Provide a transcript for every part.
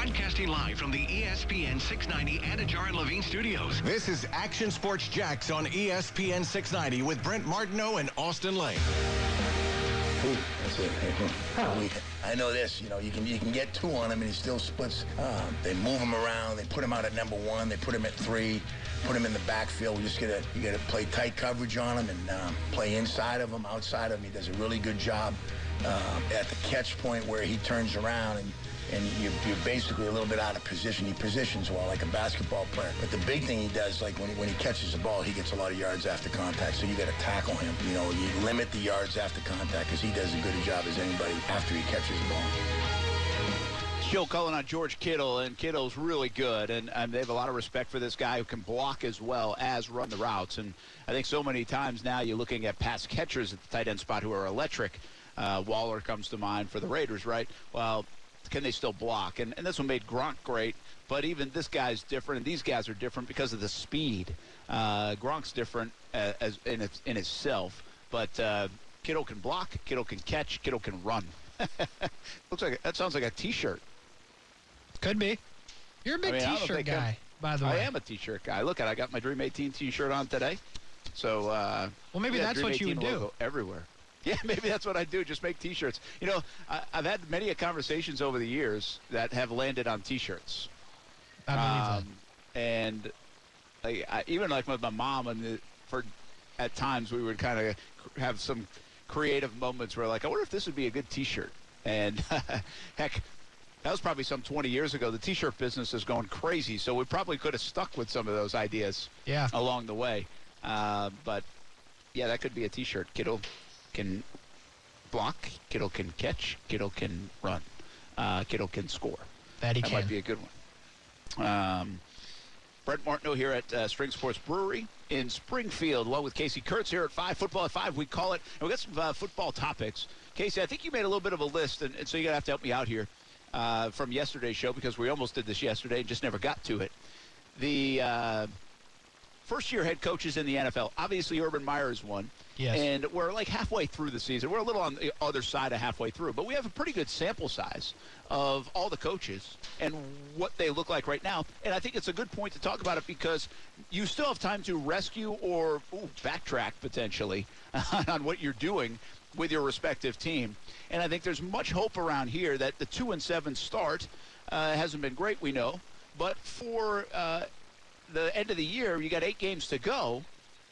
Broadcasting live from the ESPN 690 Anajar and Levine studios. This is Action Sports Jax on ESPN 690 with Brent Martineau and Austin Lane. Ooh, that's it. We- I know this. You know, you can you can get two on him, and he still splits. Um, they move him around. They put him out at number one. They put him at three. Put him in the backfield. We just gotta you gotta play tight coverage on him and um, play inside of him, outside of him. He does a really good job um, at the catch point where he turns around and. And you're, basically a little bit out of position. He positions well, like a basketball player. But the big thing he does, like when he, when he catches the ball, he gets a lot of yards after contact. So you got to tackle him. You know, you limit the yards after contact because he does as good a job as anybody after he catches the ball. Joe Cullen on George Kittle, and Kittle's really good, and, and they have a lot of respect for this guy who can block as well as run the routes. And I think so many times now you're looking at pass catchers at the tight end spot who are electric. Uh, Waller comes to mind for the Raiders, right? Well, can they still block? And, and this one made Gronk great, but even this guy's different, and these guys are different because of the speed. Uh, Gronk's different uh, as in, its, in itself, but uh, Kittle can block, Kittle can catch, Kittle can run. Looks like that sounds like a T-shirt. Could be. You're a big I mean, T-shirt think I'm- guy, by the way. I am a T-shirt guy. Look at I got my Dream 18 T-shirt on today. So uh, Well, maybe yeah, that's Dream what you would do. everywhere. Yeah, maybe that's what I do. Just make T-shirts. You know, I, I've had many a conversations over the years that have landed on T-shirts. I believe Um, and I, I, even like with my mom, and the, for at times we would kind of have some creative moments where like, I wonder if this would be a good T-shirt. And heck, that was probably some 20 years ago. The T-shirt business is going crazy, so we probably could have stuck with some of those ideas. Yeah. along the way. Uh, but yeah, that could be a T-shirt. Kittle can block. Kittle can catch. Kittle can run. Uh, Kittle can score. That he That can. might be a good one. Um, Brent Martineau here at uh, String Sports Brewery in Springfield, along with Casey Kurtz here at 5, Football at 5, we call it. And we got some uh, football topics. Casey, I think you made a little bit of a list, and, and so you're going to have to help me out here uh, from yesterday's show because we almost did this yesterday and just never got to it. The uh, first year head coaches in the NFL, obviously Urban Meyer is one. Yes. And we're like halfway through the season. We're a little on the other side of halfway through, but we have a pretty good sample size of all the coaches and what they look like right now. And I think it's a good point to talk about it because you still have time to rescue or ooh, backtrack potentially on what you're doing with your respective team. And I think there's much hope around here that the two and seven start uh, hasn't been great, we know, but for uh, the end of the year, you got eight games to go.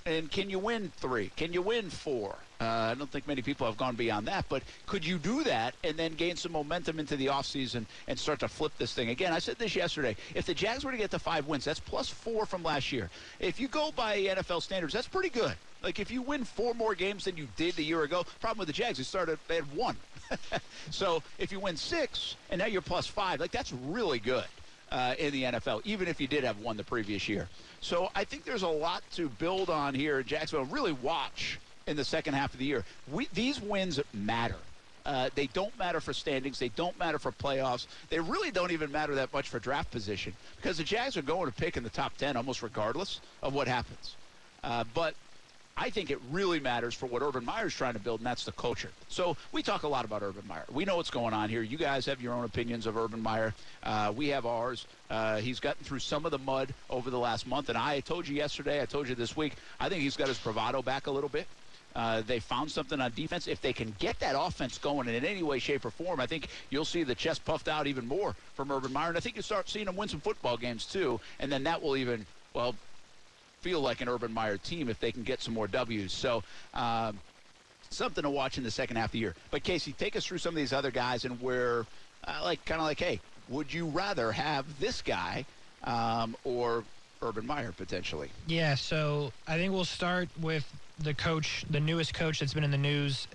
And can you win three? Can you win four? Uh, I don't think many people have gone beyond that, but could you do that and then gain some momentum into the offseason and start to flip this thing? Again, I said this yesterday. If the Jags were to get to five wins, that's plus four from last year. If you go by NFL standards, that's pretty good. Like if you win four more games than you did a year ago, problem with the Jags, they started they had one. so if you win six and now you're plus five, like that's really good uh, in the NFL, even if you did have one the previous year. So I think there's a lot to build on here Jacksonville. Really watch in the second half of the year. We, these wins matter. Uh, they don't matter for standings. They don't matter for playoffs. They really don't even matter that much for draft position because the Jags are going to pick in the top 10 almost regardless of what happens. Uh, but I think it really matters for what Urban Meyer's trying to build, and that's the culture. So we talk a lot about Urban Meyer. We know what's going on here. You guys have your own opinions of Urban Meyer. Uh, we have ours. Uh, he's gotten through some of the mud over the last month, and I told you yesterday, I told you this week, I think he's got his bravado back a little bit. Uh, they found something on defense. If they can get that offense going in any way, shape, or form, I think you'll see the chest puffed out even more from Urban Meyer. And I think you'll start seeing him win some football games, too. And then that will even, well, feel like an Urban Meyer team if they can get some more W's. So, um, something to watch in the second half of the year. But Casey, take us through some of these other guys and where, uh, like, kind of like, hey, would you rather have this guy um, or Urban Meyer potentially? Yeah, so I think we'll start with the coach, the newest coach that's been in the news.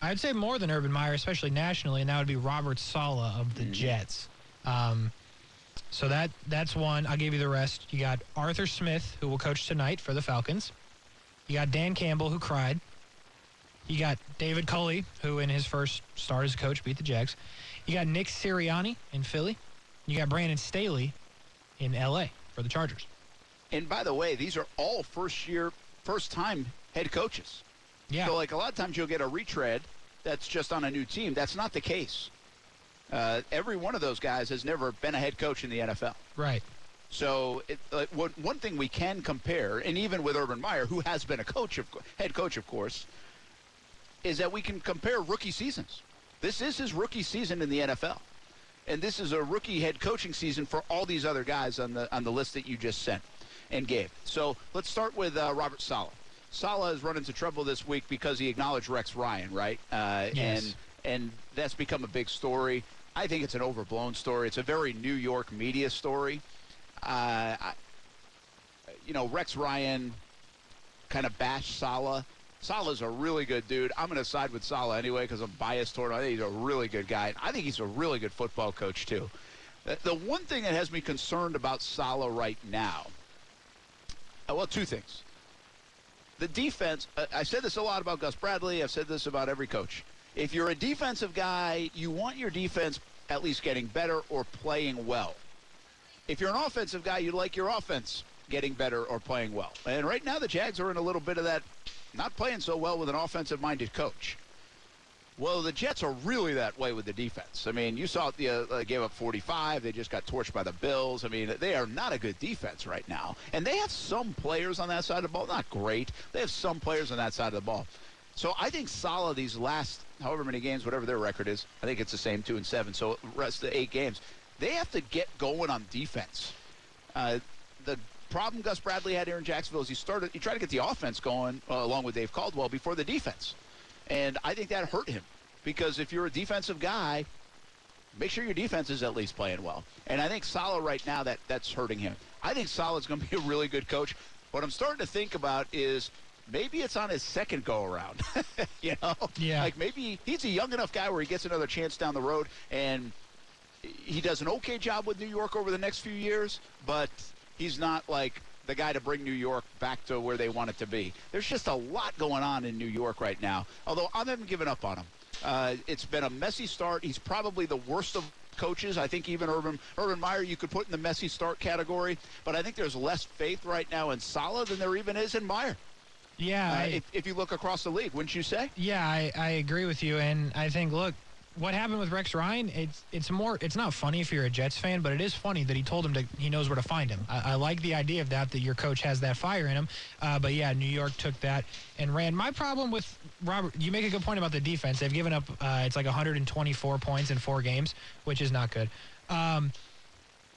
I'd say more than Urban Meyer, especially nationally, and that would be Robert Saleh of the Jets. Um, so that that's one. I'll give you the rest. You got Arthur Smith, who will coach tonight for the Falcons. You got Dan Campbell, who cried. You got David Culley, who in his first start as a coach beat the Jags. You got Nick Sirianni in Philly. You got Brandon Staley in L.A. for the Chargers. And by the way, these are all first year, first time head coaches. Yeah. So, like, a lot of times you'll get a retread that's just on a new team. That's not the case. Uh, every one of those guys has never been a head coach in the NFL. Right. So it, uh, one, one thing we can compare, and even with Urban Meyer, who has been a coach, of, head coach, of course, is that we can compare rookie seasons. This is his rookie season in the NFL, and this is a rookie head coaching season for all these other guys on the on the list that you just sent and gave. So let's start with uh, Robert Saleh. Saleh has run into trouble this week because he acknowledged Rex Ryan, right? Uh, yes. And and that's become a big story. I think it's an overblown story. It's a very New York media story. Uh, I, you know, Rex Ryan kind of bashed Saleh. Saleh's a really good dude. I'm going to side with Saleh anyway because I'm biased toward him. I think he's a really good guy. I think he's a really good football coach, too. The one thing that has me concerned about Saleh right now, uh, well, two things. The defense, I said this a lot about Gus Bradley. I've said this about every coach. If you're a defensive guy, you want your defense at least getting better or playing well. If you're an offensive guy, you like your offense getting better or playing well. And right now, the Jags are in a little bit of that, not playing so well with an offensive minded coach. Well, the Jets are really that way with the defense. I mean, you saw the uh, they gave up 45. They just got torched by the Bills. I mean, they are not a good defense right now. And they have some players on that side of the ball. Not great. They have some players on that side of the ball. So I think Saleh these last however many games, whatever their record is, I think it's the same two and seven. So rest of the eight games, they have to get going on defense. Uh, the problem Gus Bradley had here in Jacksonville is he started he tried to get the offense going uh, along with Dave Caldwell before the defense, and I think that hurt him because if you're a defensive guy, make sure your defense is at least playing well. And I think Saleh right now that that's hurting him. I think Saleh's going to be a really good coach. What I'm starting to think about is maybe it's on his second go around. you know, yeah. Like maybe he's a young enough guy where he gets another chance down the road, and he does an okay job with New York over the next few years, but he's not like the guy to bring New York back to where they want it to be. There's just a lot going on in New York right now. Although I haven't given up on him. Uh, it's been a messy start. He's probably the worst of coaches. I think even Urban Urban Meyer you could put in the messy start category. But I think there's less faith right now in Saleh than there even is in Meyer. Yeah, uh, I, if, if, you look across the league, wouldn't you say? Yeah, I, I agree with you, and I think look, what happened with Rex Ryan, it's it's more it's not funny if you're a Jets fan, but it is funny that he told him to he knows where to find him. I, I like the idea of that that your coach has that fire in him. Uh, but yeah, New York took that and ran. My problem with Robert, you make a good point about the defense. They've given up uh, it's like 124 points in four games, which is not good. Um,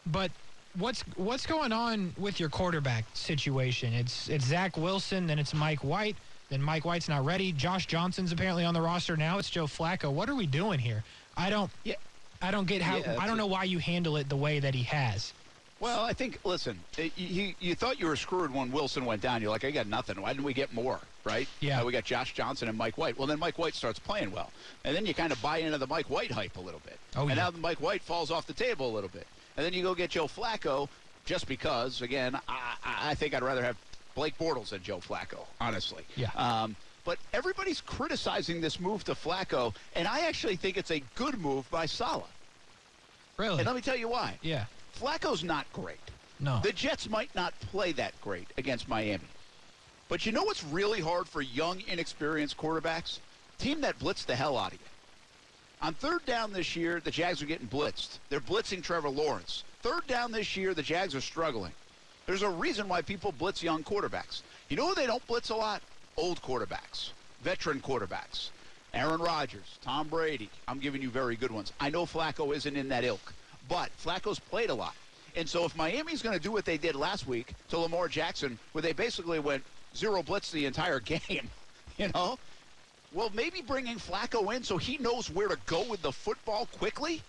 but what's what's going on with your quarterback situation? It's it's Zach Wilson, then it's Mike White. Then Mike White's not ready. Josh Johnson's apparently on the roster now. It's Joe Flacco. What are we doing here? I don't. Yeah. I don't get how. Yeah, I don't know why you handle it the way that he has. Well, I think. Listen, you you thought you were screwed when Wilson went down. You're like, I got nothing. Why didn't we get more? Right? Yeah. Uh, we got Josh Johnson and Mike White. Well, then Mike White starts playing well, and then you kind of buy into the Mike White hype a little bit. Oh, and yeah. now the Mike White falls off the table a little bit, and then you go get Joe Flacco, just because. Again, I, I think I'd rather have Blake Bortles than Joe Flacco, honestly. Yeah. Um, but everybody's criticizing this move to Flacco, and I actually think it's a good move by Saleh. Really? And let me tell you why. Yeah. Flacco's not great. No. The Jets might not play that great against Miami. But you know what's really hard for young, inexperienced quarterbacks? Team that blitz the hell out of you. On third down this year, the Jags are getting blitzed. They're blitzing Trevor Lawrence. Third down this year, the Jags are struggling. There's a reason why people blitz young quarterbacks. You know who they don't blitz a lot? old quarterbacks, veteran quarterbacks. Aaron Rodgers, Tom Brady. I'm giving you very good ones. I know Flacco isn't in that ilk, but Flacco's played a lot. And so if Miami's going to do what they did last week to Lamar Jackson, where they basically went zero blitz the entire game, you know, well, maybe bringing Flacco in so he knows where to go with the football quickly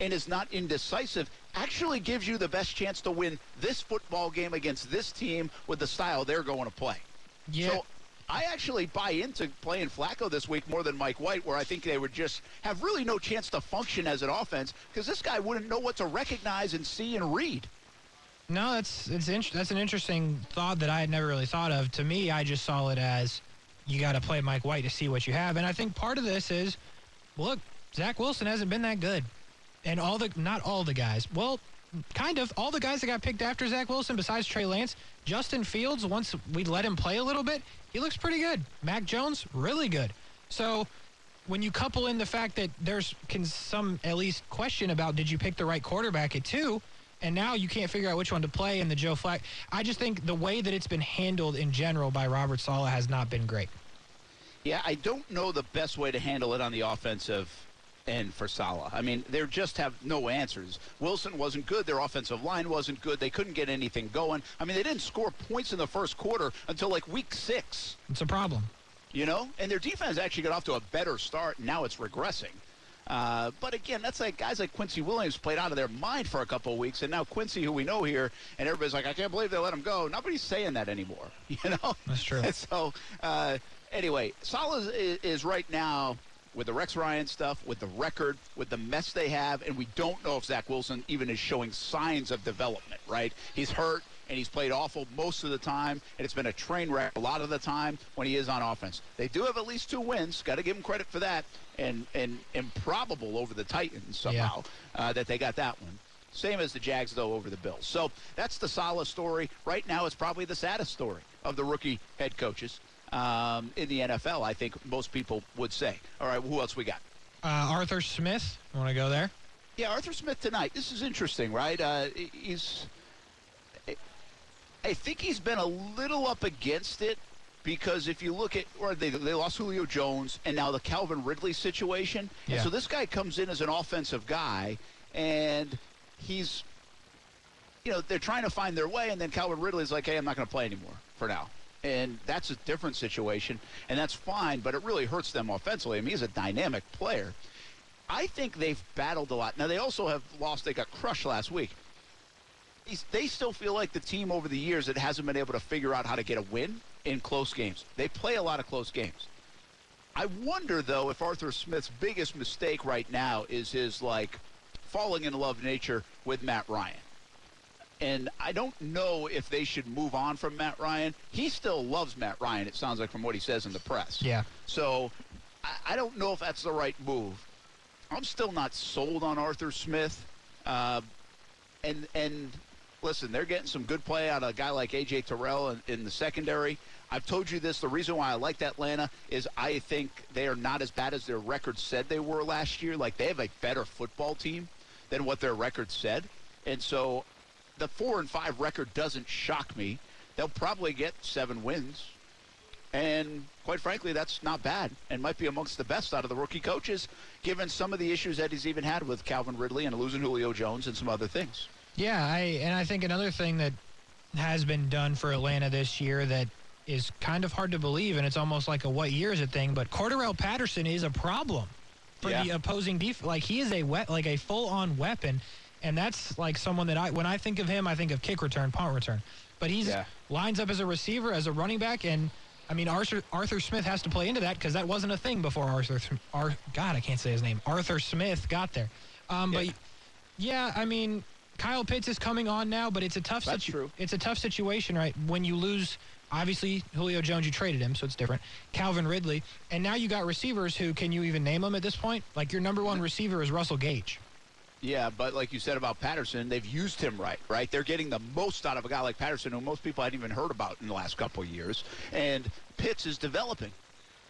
and is not indecisive actually gives you the best chance to win this football game against this team with the style they're going to play. Yeah. So I actually buy into playing Flacco this week more than Mike White, where I think they would just have really no chance to function as an offense because this guy wouldn't know what to recognize and see and read. No, that's it's in, that's an interesting thought that I had never really thought of. To me, I just saw it as you got to play Mike White to see what you have, and I think part of this is, look, Zach Wilson hasn't been that good, and all the not all the guys. Well, kind of all the guys that got picked after Zach Wilson, besides Trey Lance, Justin Fields. Once we let him play a little bit, he looks pretty good. Mac Jones, really good. So when you couple in the fact that there's can some at least question about did you pick the right quarterback at two, and now you can't figure out which one to play in the Joe Flacco. I just think the way that it's been handled in general by Robert Saleh has not been great. Yeah, I don't know the best way to handle it on the offensive end for Saleh. I mean, they just have no answers. Wilson wasn't good. Their offensive line wasn't good. They couldn't get anything going. I mean, they didn't score points in the first quarter until like week six. It's a problem. You know, and their defense actually got off to a better start. And now it's regressing. Uh, but again, that's like guys like Quincy Williams played out of their mind for a couple of weeks, and now Quincy, who we know here, and everybody's like, I can't believe they let him go. Nobody's saying that anymore. You know, that's true. So, uh, anyway, Saleh is, is right now with the Rex Ryan stuff, with the record, with the mess they have, and we don't know if Zach Wilson even is showing signs of development, right? He's hurt and he's played awful most of the time, and it's been a train wreck a lot of the time when he is on offense. They do have at least two wins. Got to give him credit for that, and and improbable over the Titans somehow yeah. uh, that they got that one. Same as the Jags, though, over the Bills. So that's the Saleh story. Right now, it's probably the saddest story of the rookie head coaches um, in the NFL, I think most people would say. All right, who else we got? Uh, Arthur Smith. Want to go there? Yeah, Arthur Smith tonight. This is interesting, right? Uh, he's. I think he's been a little up against it because if you look at, or they, they lost Julio Jones and now the Calvin Ridley situation. Yeah. And so this guy comes in as an offensive guy and he's, you know, they're trying to find their way and then Calvin Ridley's like, hey, I'm not going to play anymore for now and that's a different situation, and that's fine, but it really hurts them offensively. I mean, he's a dynamic player. I think they've battled a lot. Now, they also have lost. They got crushed last week. They still feel like the team over the years that hasn't been able to figure out how to get a win in close games. They play a lot of close games. I wonder, though, if Arthur Smith's biggest mistake right now is his, like, falling in love nature with Matt Ryan. And I don't know if they should move on from Matt Ryan. He still loves Matt Ryan, it sounds like from what he says in the press. Yeah. So I, I don't know if that's the right move. I'm still not sold on Arthur Smith. Uh, and and listen, they're getting some good play out of a guy like A.J. Terrell in, in the secondary. I've told you this. The reason why I liked Atlanta is I think they are not as bad as their record said they were last year. Like they have a better football team than what their record said. And so the four and five record doesn't shock me. They'll probably get seven wins. And quite frankly, that's not bad and might be amongst the best out of the rookie coaches, given some of the issues that he's even had with Calvin Ridley and losing Julio Jones and some other things. Yeah, I and I think another thing that has been done for Atlanta this year that is kind of hard to believe, and it's almost like a what year is it thing, but Cordarrelle Patterson is a problem for yeah. the opposing defense. Like he is a wet, like a full-on weapon and that's like someone that I when I think of him, I think of kick return, punt return. But he's yeah. lines up as a receiver, as a running back, and I mean Arthur Arthur Smith has to play into that because that wasn't a thing before Arthur. Ar, God, I can't say his name. Arthur Smith got there. Um, yeah. But yeah, I mean Kyle Pitts is coming on now, but it's a tough. That's situ- true. It's a tough situation, right? When you lose. Obviously, Julio Jones, you traded him, so it's different. Calvin Ridley, and now you got receivers who can you even name them at this point? Like your number one receiver is Russell Gage. Yeah, but like you said about Patterson, they've used him right, right? They're getting the most out of a guy like Patterson, who most people hadn't even heard about in the last couple of years. And Pitts is developing.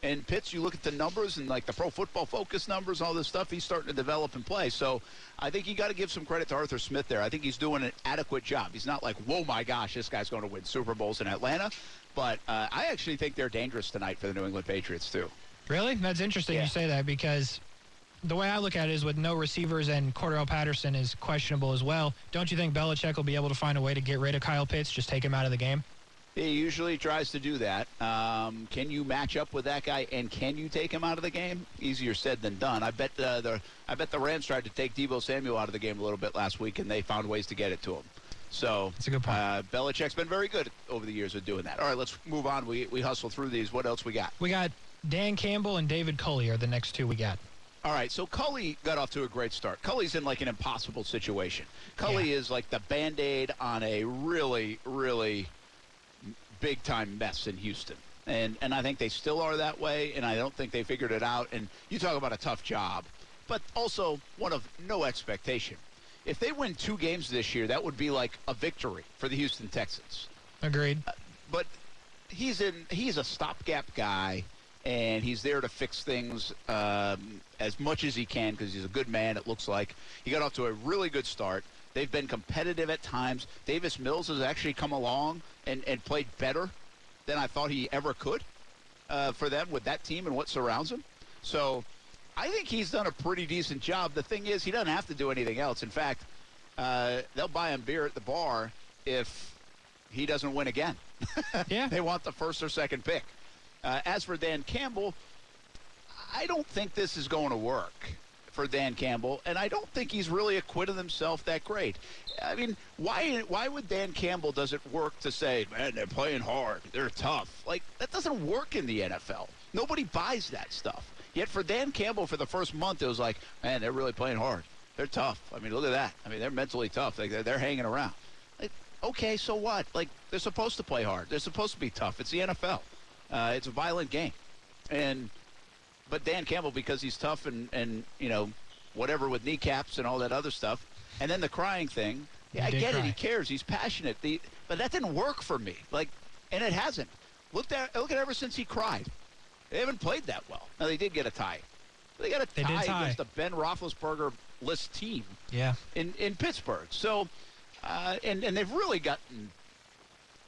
And Pitts, you look at the numbers and like the Pro Football Focus numbers, all this stuff, he's starting to develop and play. So I think you got to give some credit to Arthur Smith there. I think he's doing an adequate job. He's not like, whoa, my gosh, this guy's going to win Super Bowls in Atlanta. But uh, I actually think they're dangerous tonight for the New England Patriots, too. Really? That's interesting yeah. you say that because the way I look at it is with no receivers and Cordarrelle Patterson is questionable as well. Don't you think Belichick will be able to find a way to get rid of Kyle Pitts, just take him out of the game? He usually tries to do that. Um, can you match up with that guy, and can you take him out of the game? Easier said than done. I bet uh, the I bet the Rams tried to take Deebo Samuel out of the game a little bit last week, and they found ways to get it to him. So that's a good point. Uh, Belichick's been very good over the years of doing that. All right, let's move on. We we hustle through these. What else we got? We got Dan Campbell and David Culley are the next two we got. All right, so Culley got off to a great start. Culley's in like an impossible situation. Culley yeah. is like the band aid on a really, really big time mess in Houston. And, and I think they still are that way, and I don't think they figured it out. And you talk about a tough job, but also one of no expectation. If they win two games this year, that would be like a victory for the Houston Texans. Agreed. Uh, but he's in. He's a stopgap guy and he's there to fix things um, as much as he can because he's a good man. It looks like he got off to a really good start. They've been competitive at times. Davis Mills has actually come along and, and played better than I thought he ever could uh, for them with that team and what surrounds him. So I think he's done a pretty decent job. The thing is, he doesn't have to do anything else. In fact, uh, they'll buy him beer at the bar if he doesn't win again. yeah. They want the first or second pick. Uh, as for Dan Campbell, I don't think this is going to work for Dan Campbell, and I don't think he's really acquitted himself that great. I mean, why why would Dan Campbell does it work to say, man, they're playing hard, they're tough? Like that doesn't work in the NFL. Nobody buys that stuff. Yet for Dan Campbell, for the first month, it was like, man, they're really playing hard. They're tough. I mean, look at that. I mean, they're mentally tough. Like, they're, they're hanging around. Like, okay, so what? Like, they're supposed to play hard. They're supposed to be tough. It's the NFL. Uh, it's a violent game. And but Dan Campbell, because he's tough and, and you know, whatever with kneecaps and all that other stuff, and then the crying thing. Yeah, I get cry. it. He cares. He's passionate. The, but that didn't work for me. Like, and it hasn't. Look at look at ever since he cried. They haven't played that well. Now they did get a tie. They got a they tie, tie. against the Ben Roethlisberger list team. Yeah. In in Pittsburgh. So, uh, and and they've really gotten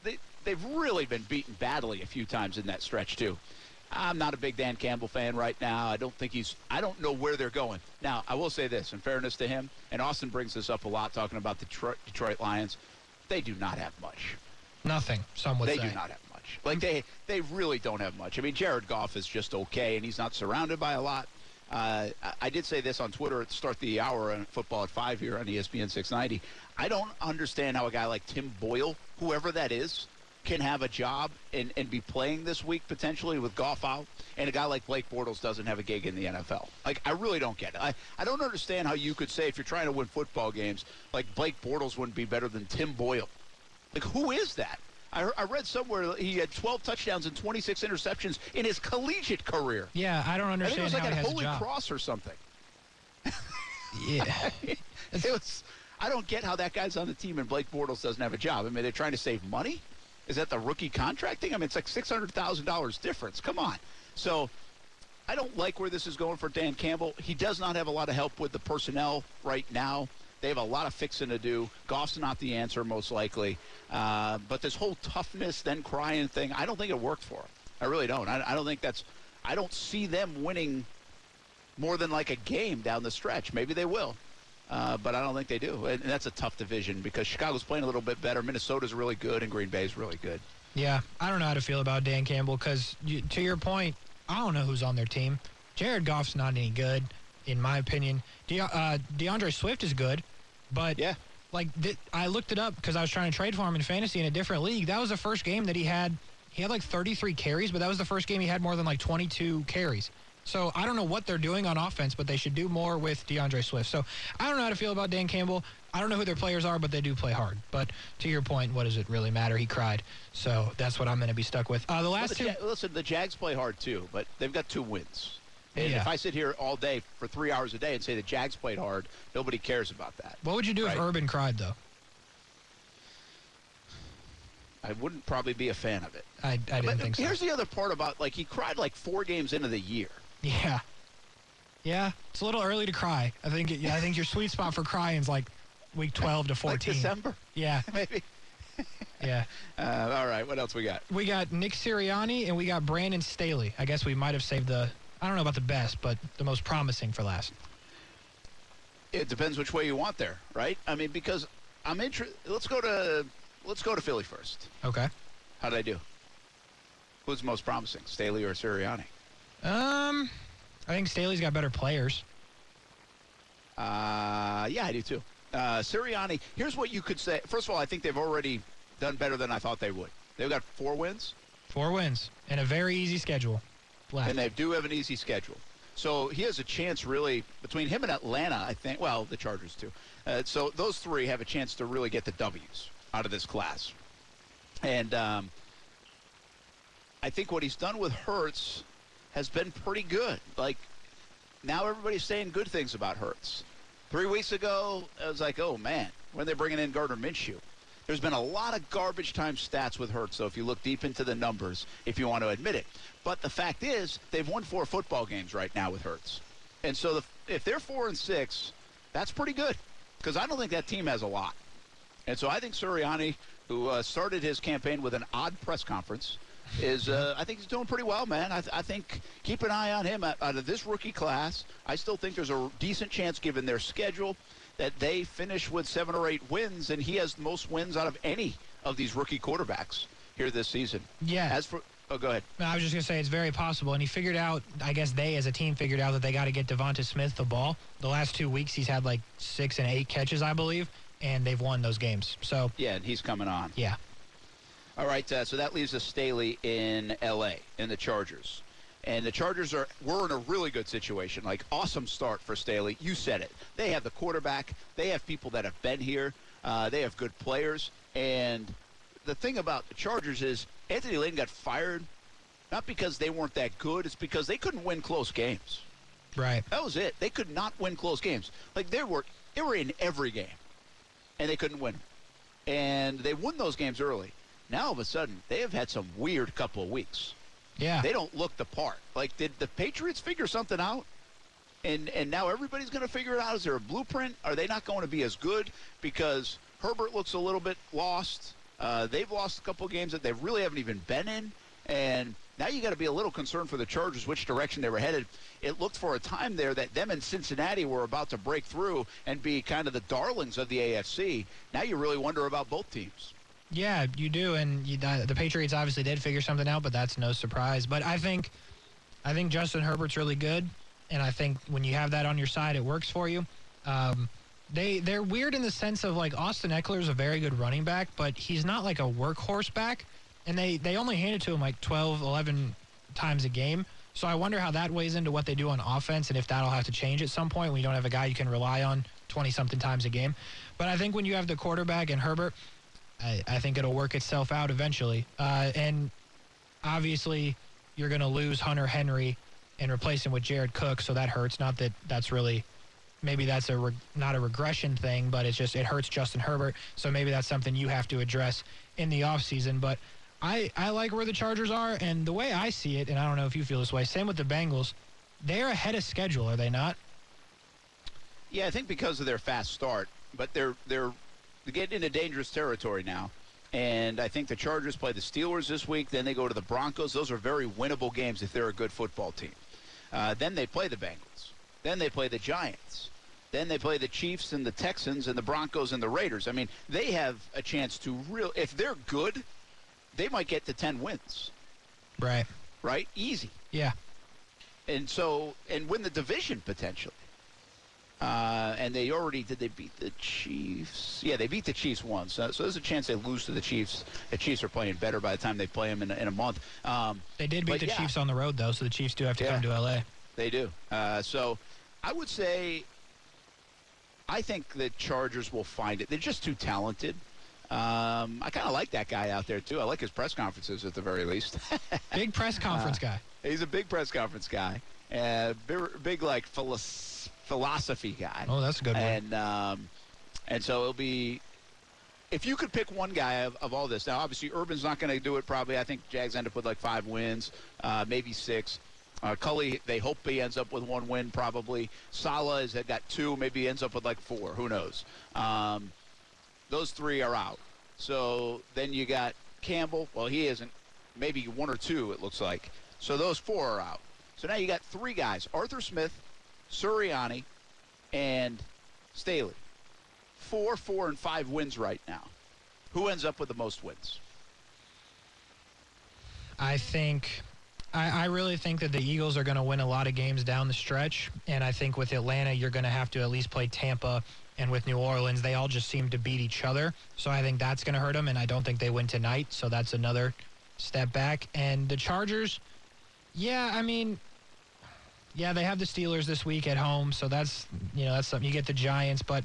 they they've really been beaten badly a few times in that stretch too. I'm not a big Dan Campbell fan right now. I don't think he's. I don't know where they're going. Now, I will say this, in fairness to him, and Austin brings this up a lot, talking about the Detroit, Detroit Lions. They do not have much. Nothing. Some would they say. They do not have much. Like they, they really don't have much. I mean, Jared Goff is just okay, and he's not surrounded by a lot. Uh, I did say this on Twitter at the start of the hour on football at five here on ESPN 690. I don't understand how a guy like Tim Boyle, whoever that is, can have a job and, and be playing this week potentially with Goff out, and a guy like Blake Bortles doesn't have a gig in the NFL. Like, I really don't get it. I, I don't understand how you could say if you're trying to win football games, like Blake Bortles wouldn't be better than Tim Boyle. Like, who is that? I, I read somewhere that he had 12 touchdowns and 26 interceptions in his collegiate career. Yeah, I don't understand. I think it was like a Holy Cross or something. yeah, it was. I don't get how that guy's on the team and Blake Bortles doesn't have a job. I mean, they're trying to save money. Is that the rookie contract thing? I mean, it's like six hundred thousand dollars difference. Come on. So I don't like where this is going for Dan Campbell. He does not have a lot of help with the personnel right now. They have a lot of fixing to do. Goff's not the answer, most likely. Uh, but this whole toughness, then crying thing, I don't think it worked for him. I really don't. I, I don't think that's. I don't see them winning more than like a game down the stretch. Maybe they will. Uh, but I don't think they do. And that's a tough division because Chicago's playing a little bit better. Minnesota's really good, and Green Bay's really good. Yeah, I don't know how to feel about Dan Campbell because, to your point, I don't know who's on their team. Jared Goff's not any good, in my opinion. De- uh, D'Andre Swift is good, but yeah. like th- I looked it up because I was trying to trade for him in fantasy in a different league. That was the first game that he had. He had like 33 carries, but that was the first game he had more than like 22 carries. So I don't know what they're doing on offense, but they should do more with DeAndre Swift. So I don't know how to feel about Dan Campbell. I don't know who their players are, but they do play hard. But to your point, what does it really matter? He cried. So that's what I'm going to be stuck with. Uh, the last well, the two. Ja- listen, the Jags play hard too, but they've got two wins. And yeah. if I sit here all day for three hours a day and say the Jags played hard, nobody cares about that. What would you do right? if Urban cried, though? I wouldn't probably be a fan of it. I, I didn't but think so. Here's the other part about like he cried like four games into the year. Yeah. Yeah, it's a little early to cry. I think it, I think your sweet spot for crying is like week 12 to 14. Like December? Yeah. Maybe. yeah. Uh, all right, what else we got? We got Nick Sirianni and we got Brandon Staley. I guess we might have saved the I don't know about the best, but the most promising for last. It depends which way you want there, right? I mean, because I'm interested. Let's go to let's go to Philly first. Okay. How did I do? Who's most promising, Staley or Sirianni? Um, I think Staley's got better players. Uh, yeah, I do too. Uh, Sirianni. Here's what you could say. First of all, I think they've already done better than I thought they would. They've got four wins. Four wins and a very easy schedule. Left. And they do have an easy schedule. So he has a chance, really, between him and Atlanta, I think. Well, the Chargers, too. Uh, so those three have a chance to really get the W's out of this class. And um, I think what he's done with Hurts has been pretty good. Like, now everybody's saying good things about Hurts. Three weeks ago, I was like, oh, man, when are they bringing in Gardner Minshew? There's been a lot of garbage time stats with Hurts, so if you look deep into the numbers, if you want to admit it. But the fact is, they've won four football games right now with Hurts. And so the, if they're four and six, that's pretty good because I don't think that team has a lot. And so I think Sirianni, who uh, started his campaign with an odd press conference, is uh, I think he's doing pretty well, man. I, th- I think keep an eye on him out, of this rookie class. I still think there's a decent chance, given their schedule, that they finish with seven or eight wins, and he has the most wins out of any of these rookie quarterbacks here this season. Yeah. As for Oh, go ahead. I was just going to say it's very possible. And he figured out, I guess they as a team figured out that they got to get Devonta Smith the ball. The last two weeks, he's had like six and eight catches, I believe, and they've won those games. So Yeah, and he's coming on. Yeah. All right, uh, so that leaves us Staley in L.A. in the Chargers. And the Chargers are we're in a really good situation. Like awesome start for Staley. You said it. They have the quarterback. They have people that have been here. Uh, they have good players. And the thing about the Chargers is Anthony Lynn got fired not because they weren't that good. It's because they couldn't win close games. Right. That was it. They could not win close games. Like they were they were in every game, and they couldn't win. And they won those games early. Now all of a sudden they have had some weird couple of weeks. Yeah. They don't look the part. Like did the Patriots figure something out? And and now everybody's going to figure it out. Is there a blueprint? Are they not going to be as good because Herbert looks a little bit lost? Uh, they've lost a couple of games that they really haven't even been in, and now you got to be a little concerned for the Chargers which direction they were headed. It looked for a time there that them and Cincinnati were about to break through and be kind of the darlings of the AFC. Now you really wonder about both teams. Yeah, you do, and you, the Patriots obviously did figure something out, but that's no surprise. But I think, I think Justin Herbert's really good, and I think when you have that on your side, it works for you. Um, they they're weird in the sense of like Austin Ekeler is a very good running back, but he's not like a workhorse back, and they they only hand it to him like 12, 11 times a game. So I wonder how that weighs into what they do on offense, and if that'll have to change at some point when you don't have a guy you can rely on 20 something times a game. But I think when you have the quarterback and Herbert, I, I think it'll work itself out eventually. Uh, and obviously, you're going to lose Hunter Henry and replace him with Jared Cook, so that hurts. Not that that's really maybe that's a re- not a regression thing, but it's just it hurts Justin Herbert. So maybe that's something you have to address in the offseason. But I I like where the Chargers are, and the way I see it, and I don't know if you feel this way. Same with the Bengals. They're ahead of schedule, are they not? Yeah, I think because of their fast start, but they're they're getting into dangerous territory now. And I think the Chargers play the Steelers this week. Then they go to the Broncos. Those are very winnable games if they're a good football team. Uh, then they play the Bengals. Then they play the Giants. Then they play the Chiefs and the Texans and the Broncos and the Raiders. I mean, they have a chance to real. If they're good, they might get to ten wins. Right. Right. Easy. Yeah. And so, and win the division potentially. Uh, and they already did they beat the Chiefs? Yeah, they beat the Chiefs once. So, so there's a chance they lose to the Chiefs. The Chiefs are playing better by the time they play them in, in a month. Um, they did beat the yeah, Chiefs on the road though, so the Chiefs do have to Yeah. come to LA. They do. Uh, so I would say I think the Chargers will find it. They're just too talented. Um, I kind of like that guy out there too. I like his press conferences at the very least. Big press conference guy. He's a big press conference guy, uh, big, big like philos- philosophy guy. Oh, that's a good one. And um, and so it'll be if you could pick one guy of, of all this. Now, obviously, Urban's not going to do it. Probably, I think Jags end up with like five wins, uh, maybe six. Uh, Culley, they hope he ends up with one win, probably. Saleh has got two, maybe he ends up with like four. Who knows? Um, those three are out. So then you got Campbell. Well, he isn't. Maybe one or two, it looks like. So those four are out. So now you got three guys Arthur Smith, Sirianni, and Staley. Four, four, and five wins right now. Who ends up with the most wins? I think, I, I really think that the Eagles are going to win a lot of games down the stretch. And I think with Atlanta, you're going to have to at least play Tampa. And with New Orleans, they all just seem to beat each other. So I think that's going to hurt them. And I don't think they win tonight. So that's another step back. And the Chargers, yeah, I mean, yeah, they have the Steelers this week at home. So that's, you know, that's something. You get the Giants, but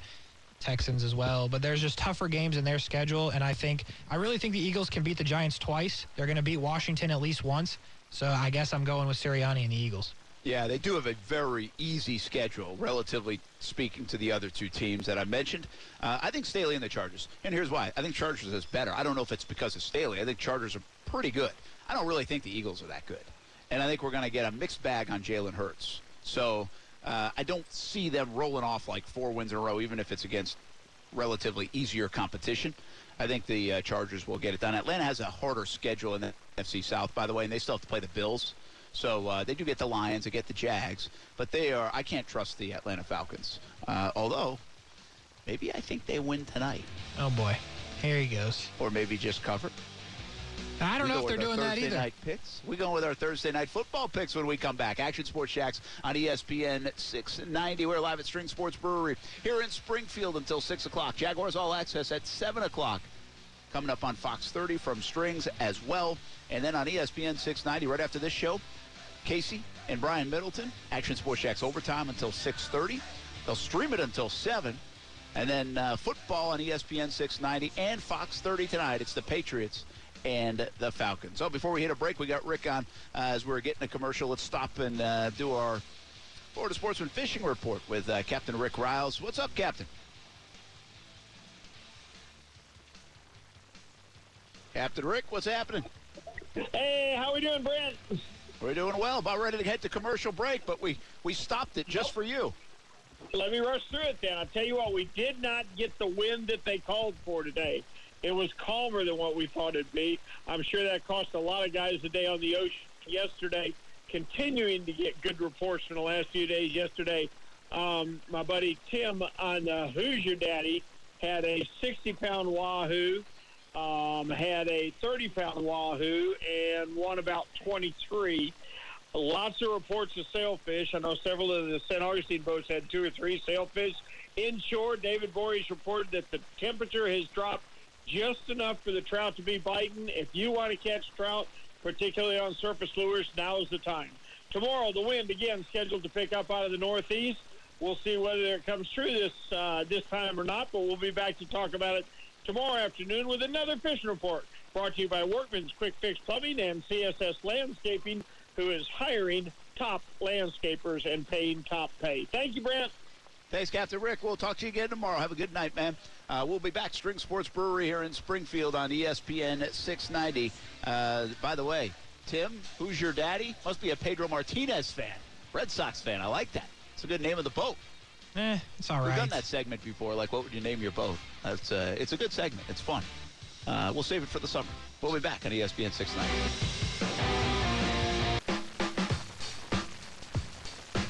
Texans as well. But there's just tougher games in their schedule, and I think I really think the Eagles can beat the Giants twice. They're going to beat Washington at least once. So I guess I'm going with Sirianni and the Eagles. Yeah, they do have a very easy schedule, relatively speaking, to the other two teams that I mentioned. Uh, I think Staley and the Chargers. And here's why. I think Chargers is better. I don't know if it's because of Staley. I think Chargers are pretty good. I don't really think the Eagles are that good. And I think we're going to get a mixed bag on Jalen Hurts. So uh, I don't see them rolling off like four wins in a row, even if it's against relatively easier competition. I think the uh, Chargers will get it done. Atlanta has a harder schedule in the FC South, by the way, and they still have to play the Bills. So uh, they do get the Lions, they get the Jags, but they are. I can't trust the Atlanta Falcons. Uh, although, maybe I think they win tonight. Oh boy, here he goes. Or maybe just cover. I don't we know if they're doing Thursday that either. Night picks. We go with our Thursday night football picks when we come back. Action Sports Shacks on ESPN 690. We're live at String Sports Brewery here in Springfield until 6 o'clock. Jaguars All Access at 7 o'clock. Coming up on Fox 30 from Strings as well. And then on ESPN 690 right after this show, Casey and Brian Middleton. Action Sports Shacks overtime until 6:30. They'll stream it until 7. And then uh, football on ESPN 690 and Fox 30 tonight. It's the Patriots and the Falcons. So before we hit a break, we got Rick on uh, as we're getting a commercial. Let's stop and uh, do our Florida Sportsman Fishing Report with uh, Captain Rick Ryals. What's up, Captain? Captain Rick, what's happening? Hey, how are we doing, Brent? We're doing well. About ready to head to commercial break, but we, we stopped it just for you. Let me rush through it then. I'll tell you what, we did not get the wind that they called for today. It was calmer than what we thought it'd be. I'm sure that cost a lot of guys a day on the ocean yesterday, continuing to get good reports from the last few days yesterday. Um, my buddy Tim on uh, Who's Your Daddy had a 60 pound wahoo um, had a 30 pound wahoo and one about 23. Lots of reports of sailfish. I know several of the St. Augustine boats had two or three sailfish. Inshore, David Voorhees reported that the temperature has dropped just enough for the trout to be biting. If you want to catch trout, particularly on surface lures, now is the time. Tomorrow, the wind again scheduled to pick up out of the northeast. We'll see whether it comes true this uh, this time or not, but we'll be back to talk about it tomorrow afternoon with another fishing report brought to you by Workman's Quick Fix Plumbing and CSS Landscaping, who is hiring top landscapers and paying top pay. Thank you, Brent. Thanks, Captain Rick. We'll talk to you again tomorrow. Have a good night, man. Uh, we'll be back. String Sports Brewery here in Springfield on ESPN at 690. Uh, by the way, Tim, who's your daddy? Must be a Pedro Martinez fan. Red Sox fan. I like that. It's a good name of the boat. Eh, it's all right. We've done that segment before. Like, what would you name your boat? That's uh, it's a good segment. It's fun. Uh, we'll save it for the summer. We'll be back on ESPN 690.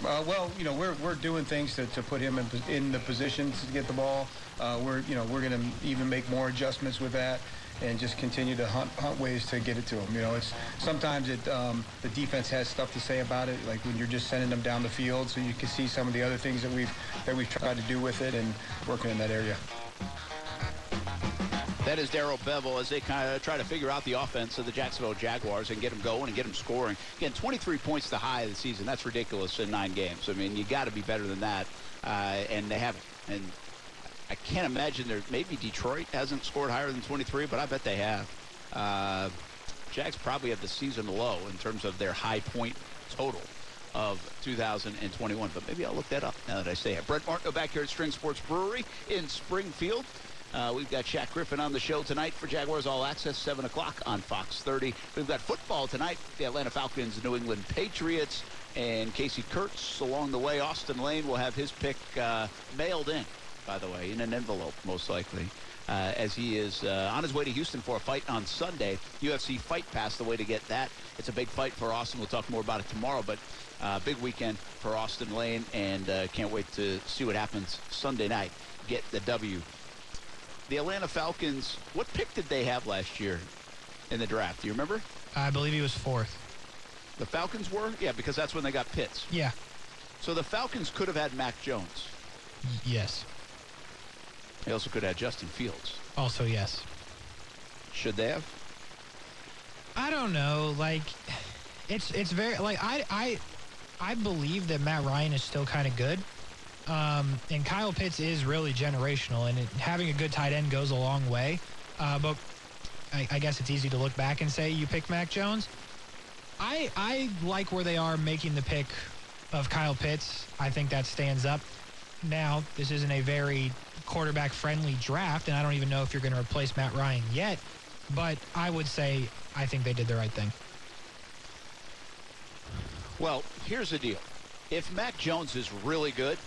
Uh, well, you know, we're, we're doing things to, to put him in, in the positions to get the ball. Uh, we're, you know, we're going to even make more adjustments with that and just continue to hunt, hunt ways to get it to him. You know, it's sometimes it um, the defense has stuff to say about it, like when you're just sending them down the field, so you can see some of the other things that we've that we've tried to do with it and working in that area. That is Darrell Bevell as they kind of try to figure out the offense of the Jacksonville Jaguars and get them going and get them scoring. Again, 23 points the high of the season. That's ridiculous in nine games. I mean, you got to be better than that, uh, and they haven't. And I can't imagine there. Maybe Detroit hasn't scored higher than 23, but I bet they have. Uh, Jags probably have the season low in terms of their high point total of 2021. But maybe I'll look that up now that I say it. Brent Martin back here at String Sports Brewery in Springfield. Uh, we've got Shaq Griffin on the show tonight for Jaguars All Access, 7 o'clock on Fox 30. We've got football tonight, the Atlanta Falcons, New England Patriots, and Casey Kurtz along the way. Austin Lane will have his pick uh, mailed in, by the way, in an envelope, most likely. Uh, as he is uh, on his way to Houston for a fight on Sunday. UFC Fight Pass, the way to get that. It's a big fight for Austin. We'll talk more about it tomorrow, but uh, big weekend for Austin Lane, and uh, can't wait to see what happens Sunday night. Get the W the Atlanta Falcons, what pick did they have last year in the draft? Do you remember? I believe he was fourth. The Falcons were? Yeah, because that's when they got Pitts. Yeah. So the Falcons could have had Mac Jones. Yes. They also could have had Justin Fields. Also, yes. Should they have? I don't know. Like, it's it's very like I I I believe that Matt Ryan is still kind of good. Um, and Kyle Pitts is really generational, and it, having a good tight end goes a long way. Uh, but I, I, guess it's easy to look back and say you picked Mac Jones. I I like where they are making the pick of Kyle Pitts, I think that stands up. Now, this isn't a very quarterback friendly draft, and I don't even know if you're going to replace Matt Ryan yet, but I would say I think they did the right thing. Well, here's the deal. If Mac Jones is really good,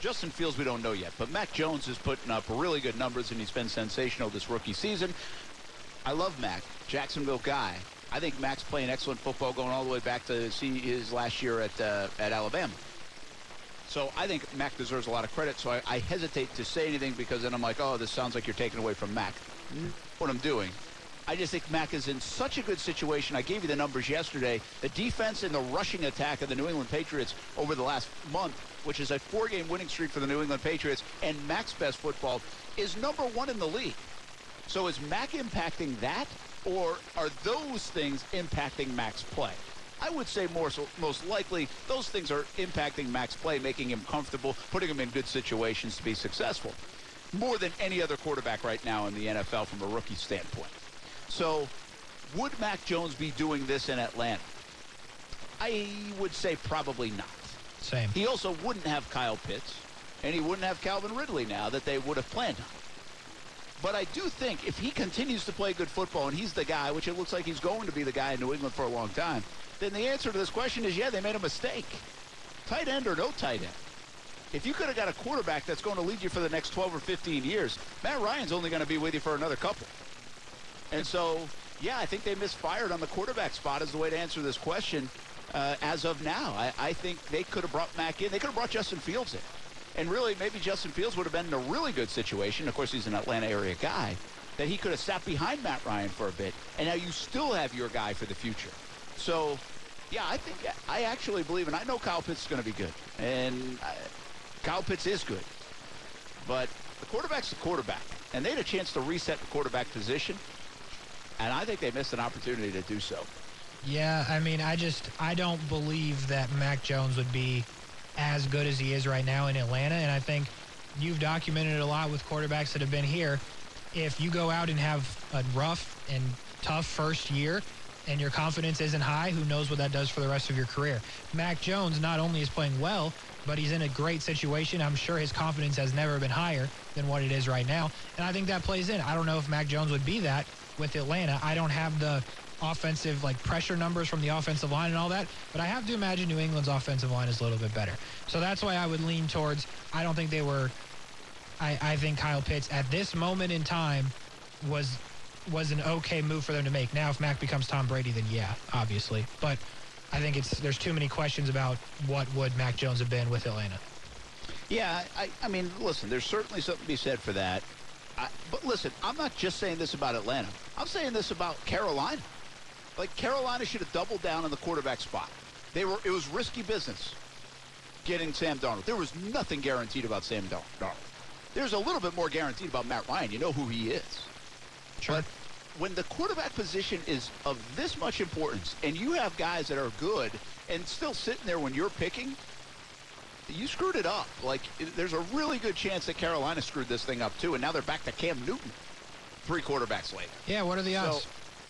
Justin Fields we don't know yet, but Mac Jones is putting up really good numbers, and he's been sensational this rookie season. I love Mac, Jacksonville guy. I think Mac's playing excellent football going all the way back to see his last year at uh, at Alabama. So I think Mac deserves a lot of credit. So I, I, hesitate to say anything because then I'm like, oh, this sounds like you're taking away from Mac. What I'm doing. I just think Mac is in such a good situation. I gave you the numbers yesterday. The defense and the rushing attack of the New England Patriots over the last month, which is a four-game winning streak for the New England Patriots, and Mac's best football is number one in the league. So is Mac impacting that, or are those things impacting Mac's play? I would say more so, most likely those things are impacting Mac's play, making him comfortable, putting him in good situations to be successful, more than any other quarterback right now in the NFL from a rookie standpoint. So would Mac Jones be doing this in Atlanta? I would say probably not. Same. He also wouldn't have Kyle Pitts, and he wouldn't have Calvin Ridley now that they would have planned on. But I do think if he continues to play good football and he's the guy, which it looks like he's going to be the guy in New England for a long time, then the answer to this question is, yeah, they made a mistake. Tight end or no tight end. If you could have got a quarterback that's going to lead you for the next 12 or 15 years, Matt Ryan's only going to be with you for another couple. And so, yeah, I think they misfired on the quarterback spot is the way to answer this question uh, as of now. I, I think they could have brought Mac in. They could have brought Justin Fields in. And really, maybe Justin Fields would have been in a really good situation. Of course, he's an Atlanta area guy. That he could have sat behind Matt Ryan for a bit. And now you still have your guy for the future. So, yeah, I think I actually believe, and I know Kyle Pitts is going to be good, and uh, Kyle Pitts is good, but the quarterback's the quarterback, and they had a chance to reset the quarterback position, and I think they missed an opportunity to do so. Yeah, I mean, I just I don't believe that Mac Jones would be as good as he is right now in Atlanta, and I think you've documented it a lot with quarterbacks that have been here. If you go out and have a rough and tough first year, and your confidence isn't high, who knows what that does for the rest of your career. Mac Jones not only is playing well, but he's in a great situation. I'm sure his confidence has never been higher than what it is right now. And I think that plays in. I don't know if Mac Jones would be that with Atlanta. I don't have the offensive like pressure numbers from the offensive line and all that, but I have to imagine New England's offensive line is a little bit better. So that's why I would lean towards I don't think they were I, I think Kyle Pitts at this moment in time was was an okay move for them to make. Now, if Mac becomes Tom Brady, then yeah, obviously. But I think it's there's too many questions about what would Mac Jones have been with Atlanta. Yeah, I, I mean, listen, there's certainly something to be said for that. I, but listen, I'm not just saying this about Atlanta. I'm saying this about Carolina. Like Carolina should have doubled down on the quarterback spot. They were it was risky business getting Sam Darnold. There was nothing guaranteed about Sam Darnold. There's a little bit more guaranteed about Matt Ryan. You know who he is. Sure. But when the quarterback position is of this much importance and you have guys that are good and still sitting there when you're picking, you screwed it up. Like, there's a really good chance that Carolina screwed this thing up, too, and now they're back to Cam Newton three quarterbacks later. Yeah, what are the odds? So,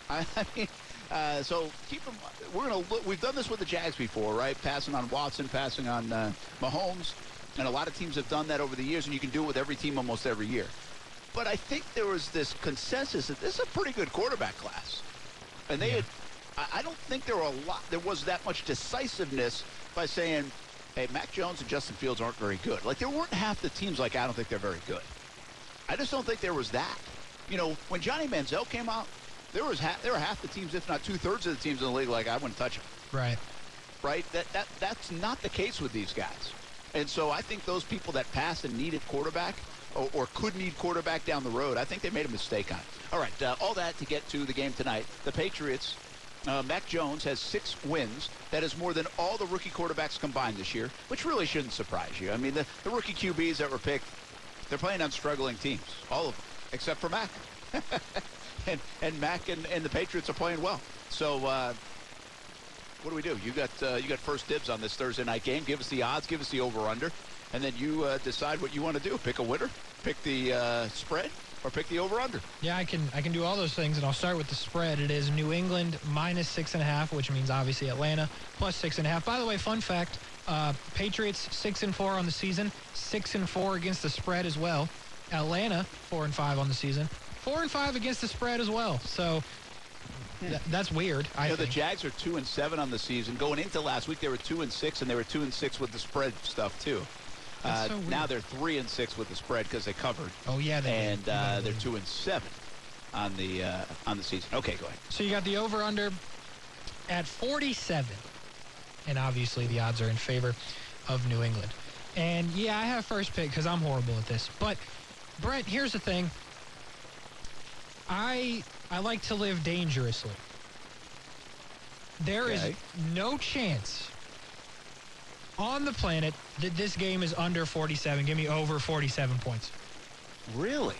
I, I mean, uh, so keep them. We're gonna look. We've done this with the Jags before, right? Passing on Watson, passing on uh, Mahomes, and a lot of teams have done that over the years, and you can do it with every team almost every year. But I think there was this consensus that this is a pretty good quarterback class. And they yeah. had, I don't think there were a lot, there was that much decisiveness by saying, hey, Mac Jones and Justin Fields aren't very good. Like, there weren't half the teams like, I don't think they're very good. I just don't think there was that. You know, when Johnny Manziel came out, there was ha- there were half the teams, if not two-thirds of the teams in the league, like, I wouldn't touch him. Right. Right? That, that That's not the case with these guys. And so I think those people that passed and needed quarterback – or, or, could need quarterback down the road. I think they made a mistake on it. All right, uh, all that to get to the game tonight. The Patriots, uh, Mac Jones has six wins. That is more than all the rookie quarterbacks combined this year, which really shouldn't surprise you. I mean, the, the rookie QBs that were picked, they're playing on struggling teams, all of them, except for Mac. and, and Mac and, and the Patriots are playing well. So, uh, what do we do? You got uh, you got first dibs on this Thursday night game. Give us the odds. Give us the over/under and then you uh, decide what you want to do. Pick a winner, pick the uh, spread, or pick the over/under. Yeah, I can I can do all those things, and I'll start with the spread. It is New England minus six and a half, which means obviously Atlanta plus six and a half. By the way, fun fact: Uh, Patriots six and four on the season, six and four against the spread as well. Atlanta four and five on the season, four and five against the spread as well. So th- that's weird. I You know, the. Jags are two and seven on the season. Going into last week, they were two and six, and they were two and six with the spread stuff too. Uh, so now they're three and six with the spread because they covered, oh yeah, they and uh, gotta they're two and seven on the uh, on the season. Okay, go ahead. So you got the over under at 47. And obviously the odds are in favor of New England. And yeah, I have first pick because I'm horrible at this. But Brent, here's the thing. I I like to live dangerously. There is Okay. no chance on the planet that this game is under 47. Give me over 47 points. Really?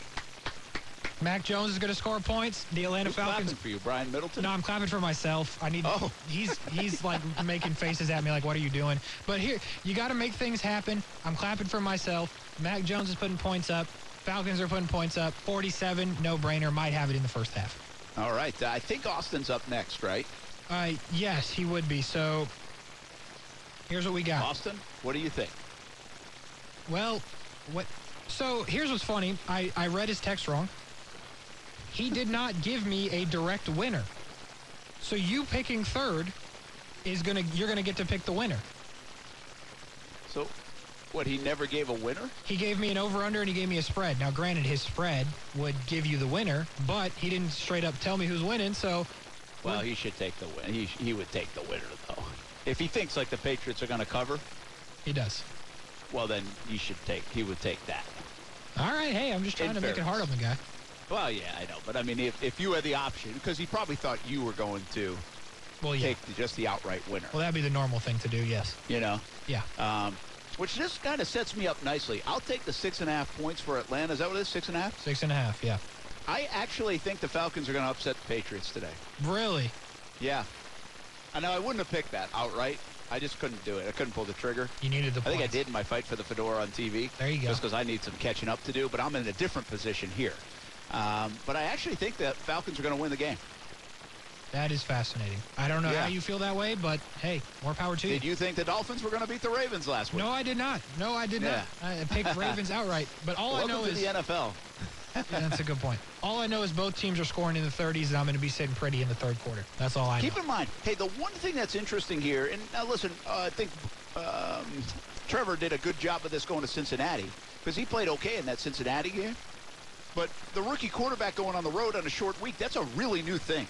Mac Jones is going to score points. The Atlanta Who's Falcons clapping for you, Brian Middleton? no, I'm clapping for myself. I need. Oh. He's he's like making faces at me like, "What are you doing?" But here, you got to make things happen. I'm clapping for myself. Mac Jones is putting points up. Falcons are putting points up. 47, no brainer. Might have it in the first half. All right. I think Austin's up next, right? Uh, yes, he would be. So here's what we got. Austin, what do you think? Well, what? So here's what's funny. I I read his text wrong. He did not give me a direct winner. So you picking third is gonna you're gonna get to pick the winner. So, what? He never gave a winner. He gave me an over-under and he gave me a spread. Now, granted, his spread would give you the winner, but he didn't straight up tell me who's winning. So, Well, he should take the win. He he would take the winner though. If he thinks like the Patriots are going to cover, he does. well then he should take. He would take that. All right, hey, I'm just trying In to make it hard on the guy. Well, yeah, I know, but I mean, if, if you had the option, because he probably thought you were going to Well, yeah. take the, just the outright winner, Well, that'd be the normal thing to do. Yes. you know, Yeah. um, which just kind of sets me up nicely. I'll take the six and a half points for Atlanta. Is that what it is? Six and a half? Six and a half. Yeah. I actually think the Falcons are going to upset the Patriots today. Really? Yeah. I know I wouldn't have picked that outright. I just couldn't do it. I couldn't pull the trigger. You needed the. I think I did in my fight for the fedora on TV. There you go. Just because I need some catching up to do, but I'm in a different position here. Um, but I actually think that Falcons are going to win the game. That is fascinating. I don't know Yeah. how you feel that way, but hey, more power to you. Did you think the Dolphins were going to beat the Ravens last week? No, I did not. No, I did Yeah. not. I picked Ravens outright. But all Welcome I know to is the NFL. Yeah, that's a good point. All I know is both teams are scoring in the 30s, and I'm going to be sitting pretty in the third quarter. That's all I know. Keep in mind, hey, the one thing that's interesting here, and now listen, uh, I think um, Trevor did a good job of this going to Cincinnati because he played okay in that Cincinnati game. But the rookie quarterback going on the road on a short week, that's a really new thing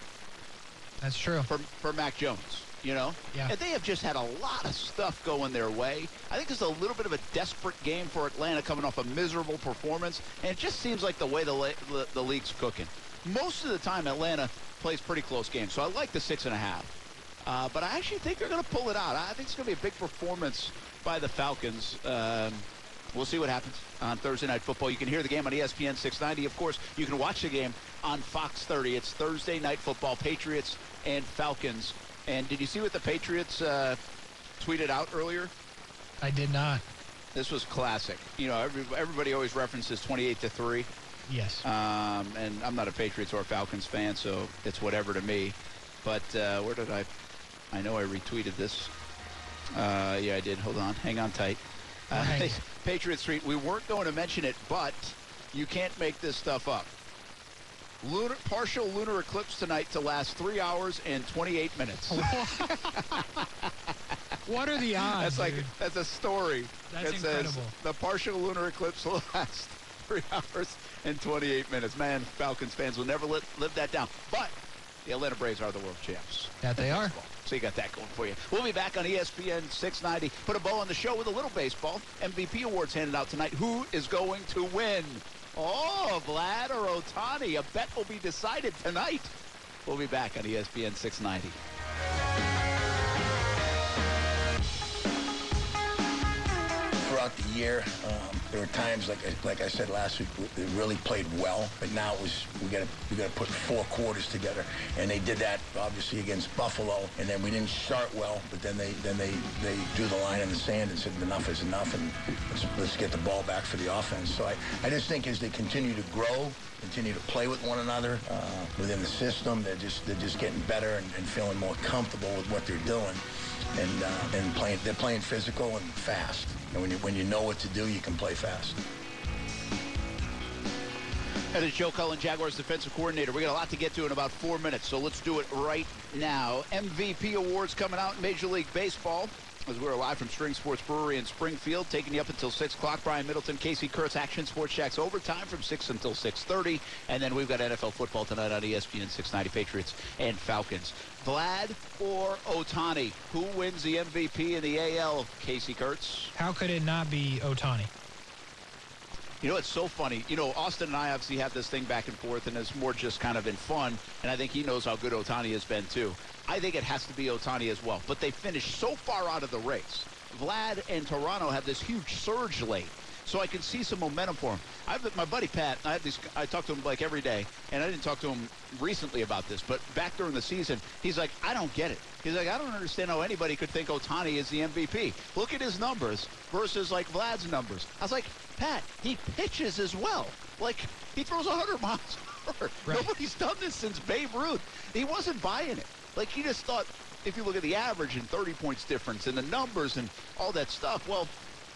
That's true. for, for Mac Jones, you know? Yeah. And they have just had a lot of stuff going their way. I think it's a little bit of a desperate game for Atlanta coming off a miserable performance, and it just seems like the way the, la- the, the league's cooking. Most of the time, Atlanta plays pretty close games, so I like the six and a half. Uh, but I actually think they're going to pull it out. I think it's going to be a big performance by the Falcons. Um, we'll see what happens on Thursday Night Football. You can hear the game on ESPN 690. Of course, you can watch the game on Fox 30. It's Thursday Night Football, Patriots and Falcons. And did you see what the Patriots uh, tweeted out earlier? I did not. This was classic. You know, every, everybody always references 28 to 3. Yes. Um, and I'm not a Patriots or Falcons fan, so it's whatever to me. But uh, where did I? I know I retweeted this. Uh, yeah, I did. Hold on. Hang on tight. Uh, Right. Patriot Street. We weren't going to mention it, but you can't make this stuff up. Lunar, partial lunar eclipse tonight to last three hours and 28 minutes. what are the odds? That's like dude? that's a story. That's that says incredible. the partial lunar eclipse will last three hours and 28 minutes. Man, Falcons fans will never let, live that down. But the Atlanta Braves are the world champs. That they are. So you got that going for you. We'll be back on ESPN 690. Put a bow on the show with a little baseball. MVP awards handed out tonight. Who is going to win? Oh, Vlad or Ohtani. A bet will be decided tonight. We'll be back on ESPN 690. throughout the year. Um, there were times, like I, like I said last week, we- they really played well. But now it was we got to we got to put four quarters together, and they did that obviously against Buffalo. And then we didn't start well, but then they then they they drew the line in the sand and said enough is enough, and let's, let's get the ball back for the offense. So I, I just think as they continue to grow, continue to play with one another uh, within the system, they're just they're just getting better and, and feeling more comfortable with what they're doing. And uh, and playing. They're playing physical and fast. And when you when you know what to do, you can play fast. That is Joe Cullen, Jaguars defensive coordinator. We got a lot to get to in about four minutes, so let's do it right now. MVP awards coming out in Major League Baseball. As we're live from String Sports Brewery in Springfield, taking you up until 6 o'clock. Brian Middleton, Casey Kurtz, Action Sports Jax overtime from 6 until 6.30. And then we've got NFL football tonight on ESPN 690 Patriots and Falcons. Vlad or Ohtani? Who wins the MVP in the AL, Casey Kurtz? How could it not be Ohtani? You know, it's so funny. You know, Austin and I obviously have this thing back and forth, and it's more just kind of in fun. And I think he knows how good Ohtani has been, too. I think it has to be Ohtani as well. But they finished so far out of the race. Vlad and Toronto have this huge surge late. So I can see some momentum for him. I have my buddy Pat. I have these. I talk to him like every day, and I didn't talk to him recently about this, but back during the season, he's like, I don't get it. He's like, I don't understand how anybody could think Ohtani is the MVP. Look at his numbers versus like Vlad's numbers. I was like, Pat, he pitches as well. Like he throws 100 miles an hour. Right. Nobody's done this since Babe Ruth. He wasn't buying it. Like he just thought, if you look at the average and 30 points difference and the numbers and all that stuff, well,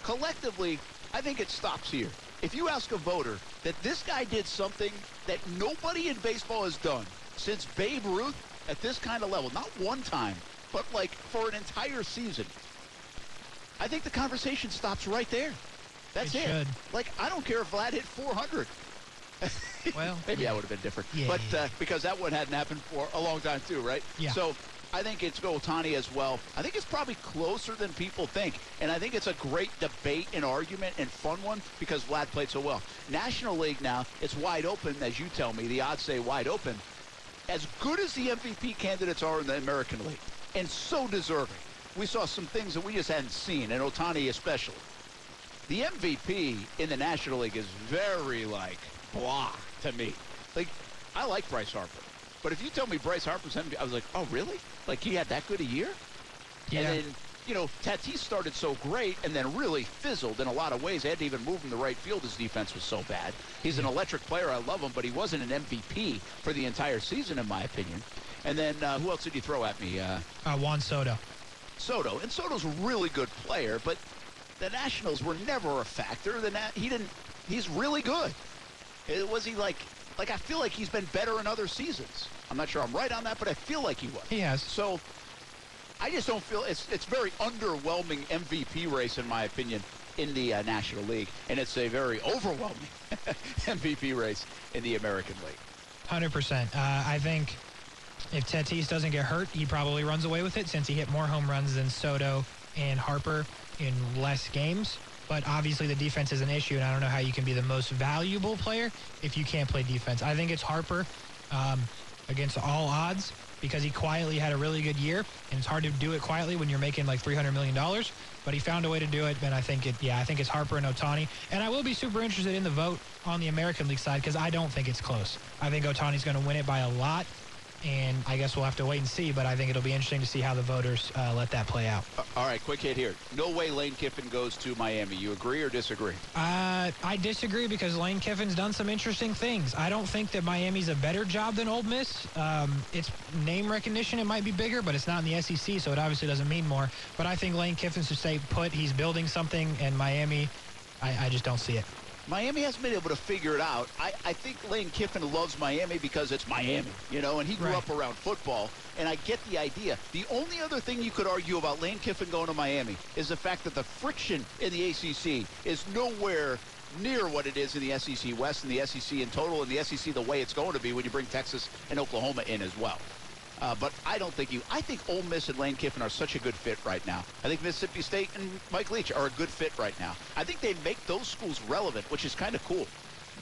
collectively, I think it stops here. If you ask a voter that this guy did something that nobody in baseball has done since Babe Ruth at this kind of level, not one time, but like for an entire season, I think the conversation stops right there. That's it. it. Like, I don't care if Vlad hit 400. Well, maybe yeah. that would have been different. Yeah, but yeah. Uh, because that one hadn't happened for a long time too, right? Yeah. So I think it's Ohtani as well. I think it's probably closer than people think. And I think it's a great debate and argument and fun one because Vlad played so well. National League now, it's wide open, as you tell me. The odds say wide open. As good as the MVP candidates are in the American League, and so deserving, we saw some things that we just hadn't seen, and Ohtani especially. The MVP in the National League is very, like, blah to me. Like, I like Bryce Harper. But if you tell me Bryce Harper's MVP, I was like, oh, really? Like, he had that good a year? Yeah. And then, you know, Tatis started so great and then really fizzled in a lot of ways. They had to even move him to right field. His defense was so bad. He's an electric player. I love him, but he wasn't an MVP for the entire season, in my opinion. And then uh, who else did you throw at me? Uh, uh, Juan Soto. Soto. And Soto's a really good player, but the Nationals were never a factor. The Na- he didn't. He's really good. Was he like? Like I feel like he's been better in other seasons. I'm not sure I'm right on that, but I feel like he was. He has. So I just don't feel it's it's very underwhelming MVP race in my opinion in the uh, National League, and it's a very overwhelming MVP race in the American League. Hundred uh, percent. I think if Tatis doesn't get hurt, he probably runs away with it since he hit more home runs than Soto and Harper in less games. But obviously the defense is an issue, and I don't know how you can be the most valuable player if you can't play defense. I think it's Harper um, against all odds because he quietly had a really good year, and it's hard to do it quietly when you're making like $300 million. But he found a way to do it, and I think it, yeah, I think it's Harper and Ohtani. And I will be super interested in the vote on the American League side because I don't think it's close. I think Ohtani's going to win it by a lot and I guess we'll have to wait and see. But I think it'll be interesting to see how the voters uh, let that play out. Uh, all right, quick hit here. No way Lane Kiffin goes to Miami. You agree or disagree? Uh, I disagree because Lane Kiffin's done some interesting things. I don't think that Miami's a better job than Ole Miss. Um, its name recognition it might be bigger, but it's not in the SEC, so it obviously doesn't mean more. But I think Lane Kiffin should stay put. He's building something, and Miami, I, I just don't see it. Miami hasn't been able to figure it out. I, I think Lane Kiffin loves Miami because it's Miami, you know, and he grew Right. up around football, and I get the idea. The only other thing you could argue about Lane Kiffin going to Miami is the fact that the friction in the ACC is nowhere near what it is in the SEC West and the SEC in total, and the SEC the way it's going to be when you bring Texas and Oklahoma in as well. Uh, but I don't think you. I think Ole Miss and Lane Kiffin are such a good fit right now. I think Mississippi State and Mike Leach are a good fit right now. I think they make those schools relevant, which is kind of cool.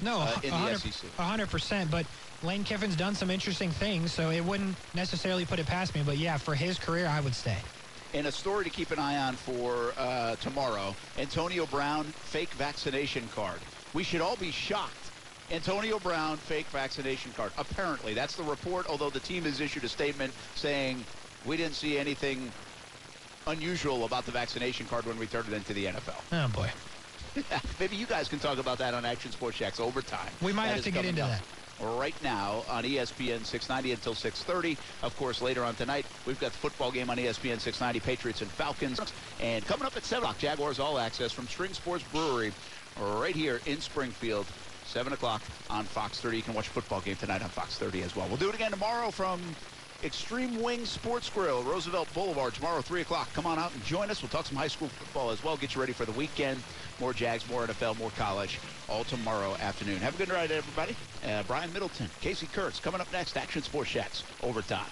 No, uh, in the 100, SEC. 100%. But Lane Kiffin's done some interesting things, so it wouldn't necessarily put it past me. But yeah, for his career, I would stay. And a story to keep an eye on for uh, tomorrow: Antonio Brown fake vaccination card. We should all be shocked. Antonio Brown fake vaccination card. Apparently, that's the report. Although the team has issued a statement saying we didn't see anything unusual about the vaccination card when we turned it into the NFL. Oh, boy. Maybe you guys can talk about that on Action Sports Jax overtime. We might That have to get into up. that. right now on ESPN 690 until 6:30. Of course, later on tonight we've got the football game on ESPN 690, Patriots and Falcons, and coming up at 7 o'clock, Jaguars All Access from String Sports Brewery, right here in Springfield. 7 o'clock on Fox 30. You can watch football game tonight on Fox 30 as well. We'll do it again tomorrow from Extreme Wing Sports Grill, Roosevelt Boulevard, tomorrow, 3 o'clock. Come on out and join us. We'll talk some high school football as well. Get you ready for the weekend. More Jags, more NFL, more college, all tomorrow afternoon. Have a good night, everybody. Uh, Brian Middleton, Casey Kurtz, coming up next, Action Sports Jax, overtime.